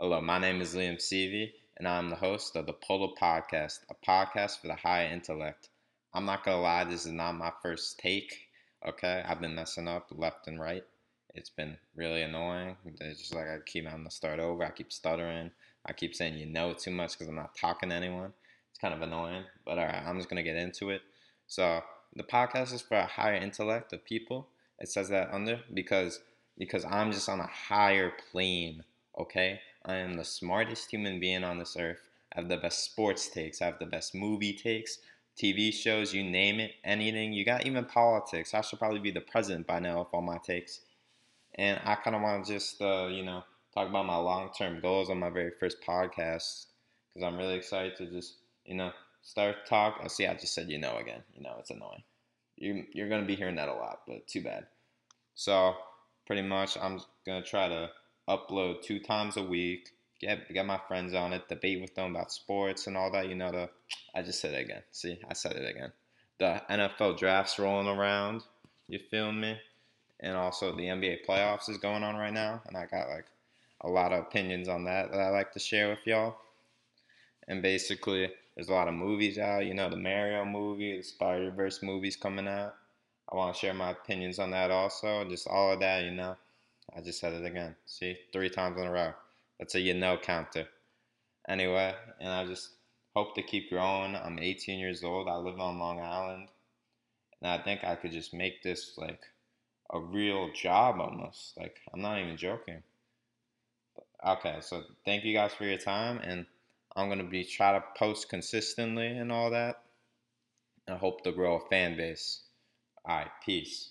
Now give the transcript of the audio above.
Hello, my name is Liam Seavey, and I'm the host of the Polar Podcast, a podcast for the high intellect. I'm not gonna lie, this is not my first take. Okay, I've been messing up left and right. It's been really annoying. It's just like I keep having to start over. I keep stuttering. I keep saying you know too much because I'm not talking to anyone. It's kind of annoying, but all right, I'm just gonna get into it. So the podcast is for a higher intellect of people. It says that under because because I'm just on a higher plane. Okay, I am the smartest human being on this earth. I have the best sports takes. I have the best movie takes, TV shows, you name it, anything. You got even politics. I should probably be the president by now with all my takes. And I kind of want to just, uh, you know, talk about my long term goals on my very first podcast because I'm really excited to just, you know, start talk. Oh, see, I just said you know again. You know, it's annoying. You, you're going to be hearing that a lot, but too bad. So, pretty much, I'm going to try to upload two times a week. Get get my friends on it, debate with them about sports and all that. You know, the I just said it again. See, I said it again. The NFL drafts rolling around. You feel me? And also the NBA playoffs is going on right now, and I got like a lot of opinions on that that I like to share with y'all. And basically, there's a lot of movies out. You know, the Mario movie, the Spider Verse movies coming out. I want to share my opinions on that also. Just all of that, you know. I just said it again. See, three times in a row. That's a you know counter. Anyway, and I just hope to keep growing. I'm 18 years old. I live on Long Island. And I think I could just make this like a real job almost. Like, I'm not even joking. Okay, so thank you guys for your time. And I'm going to be try to post consistently and all that. I hope to grow a fan base. All right, peace.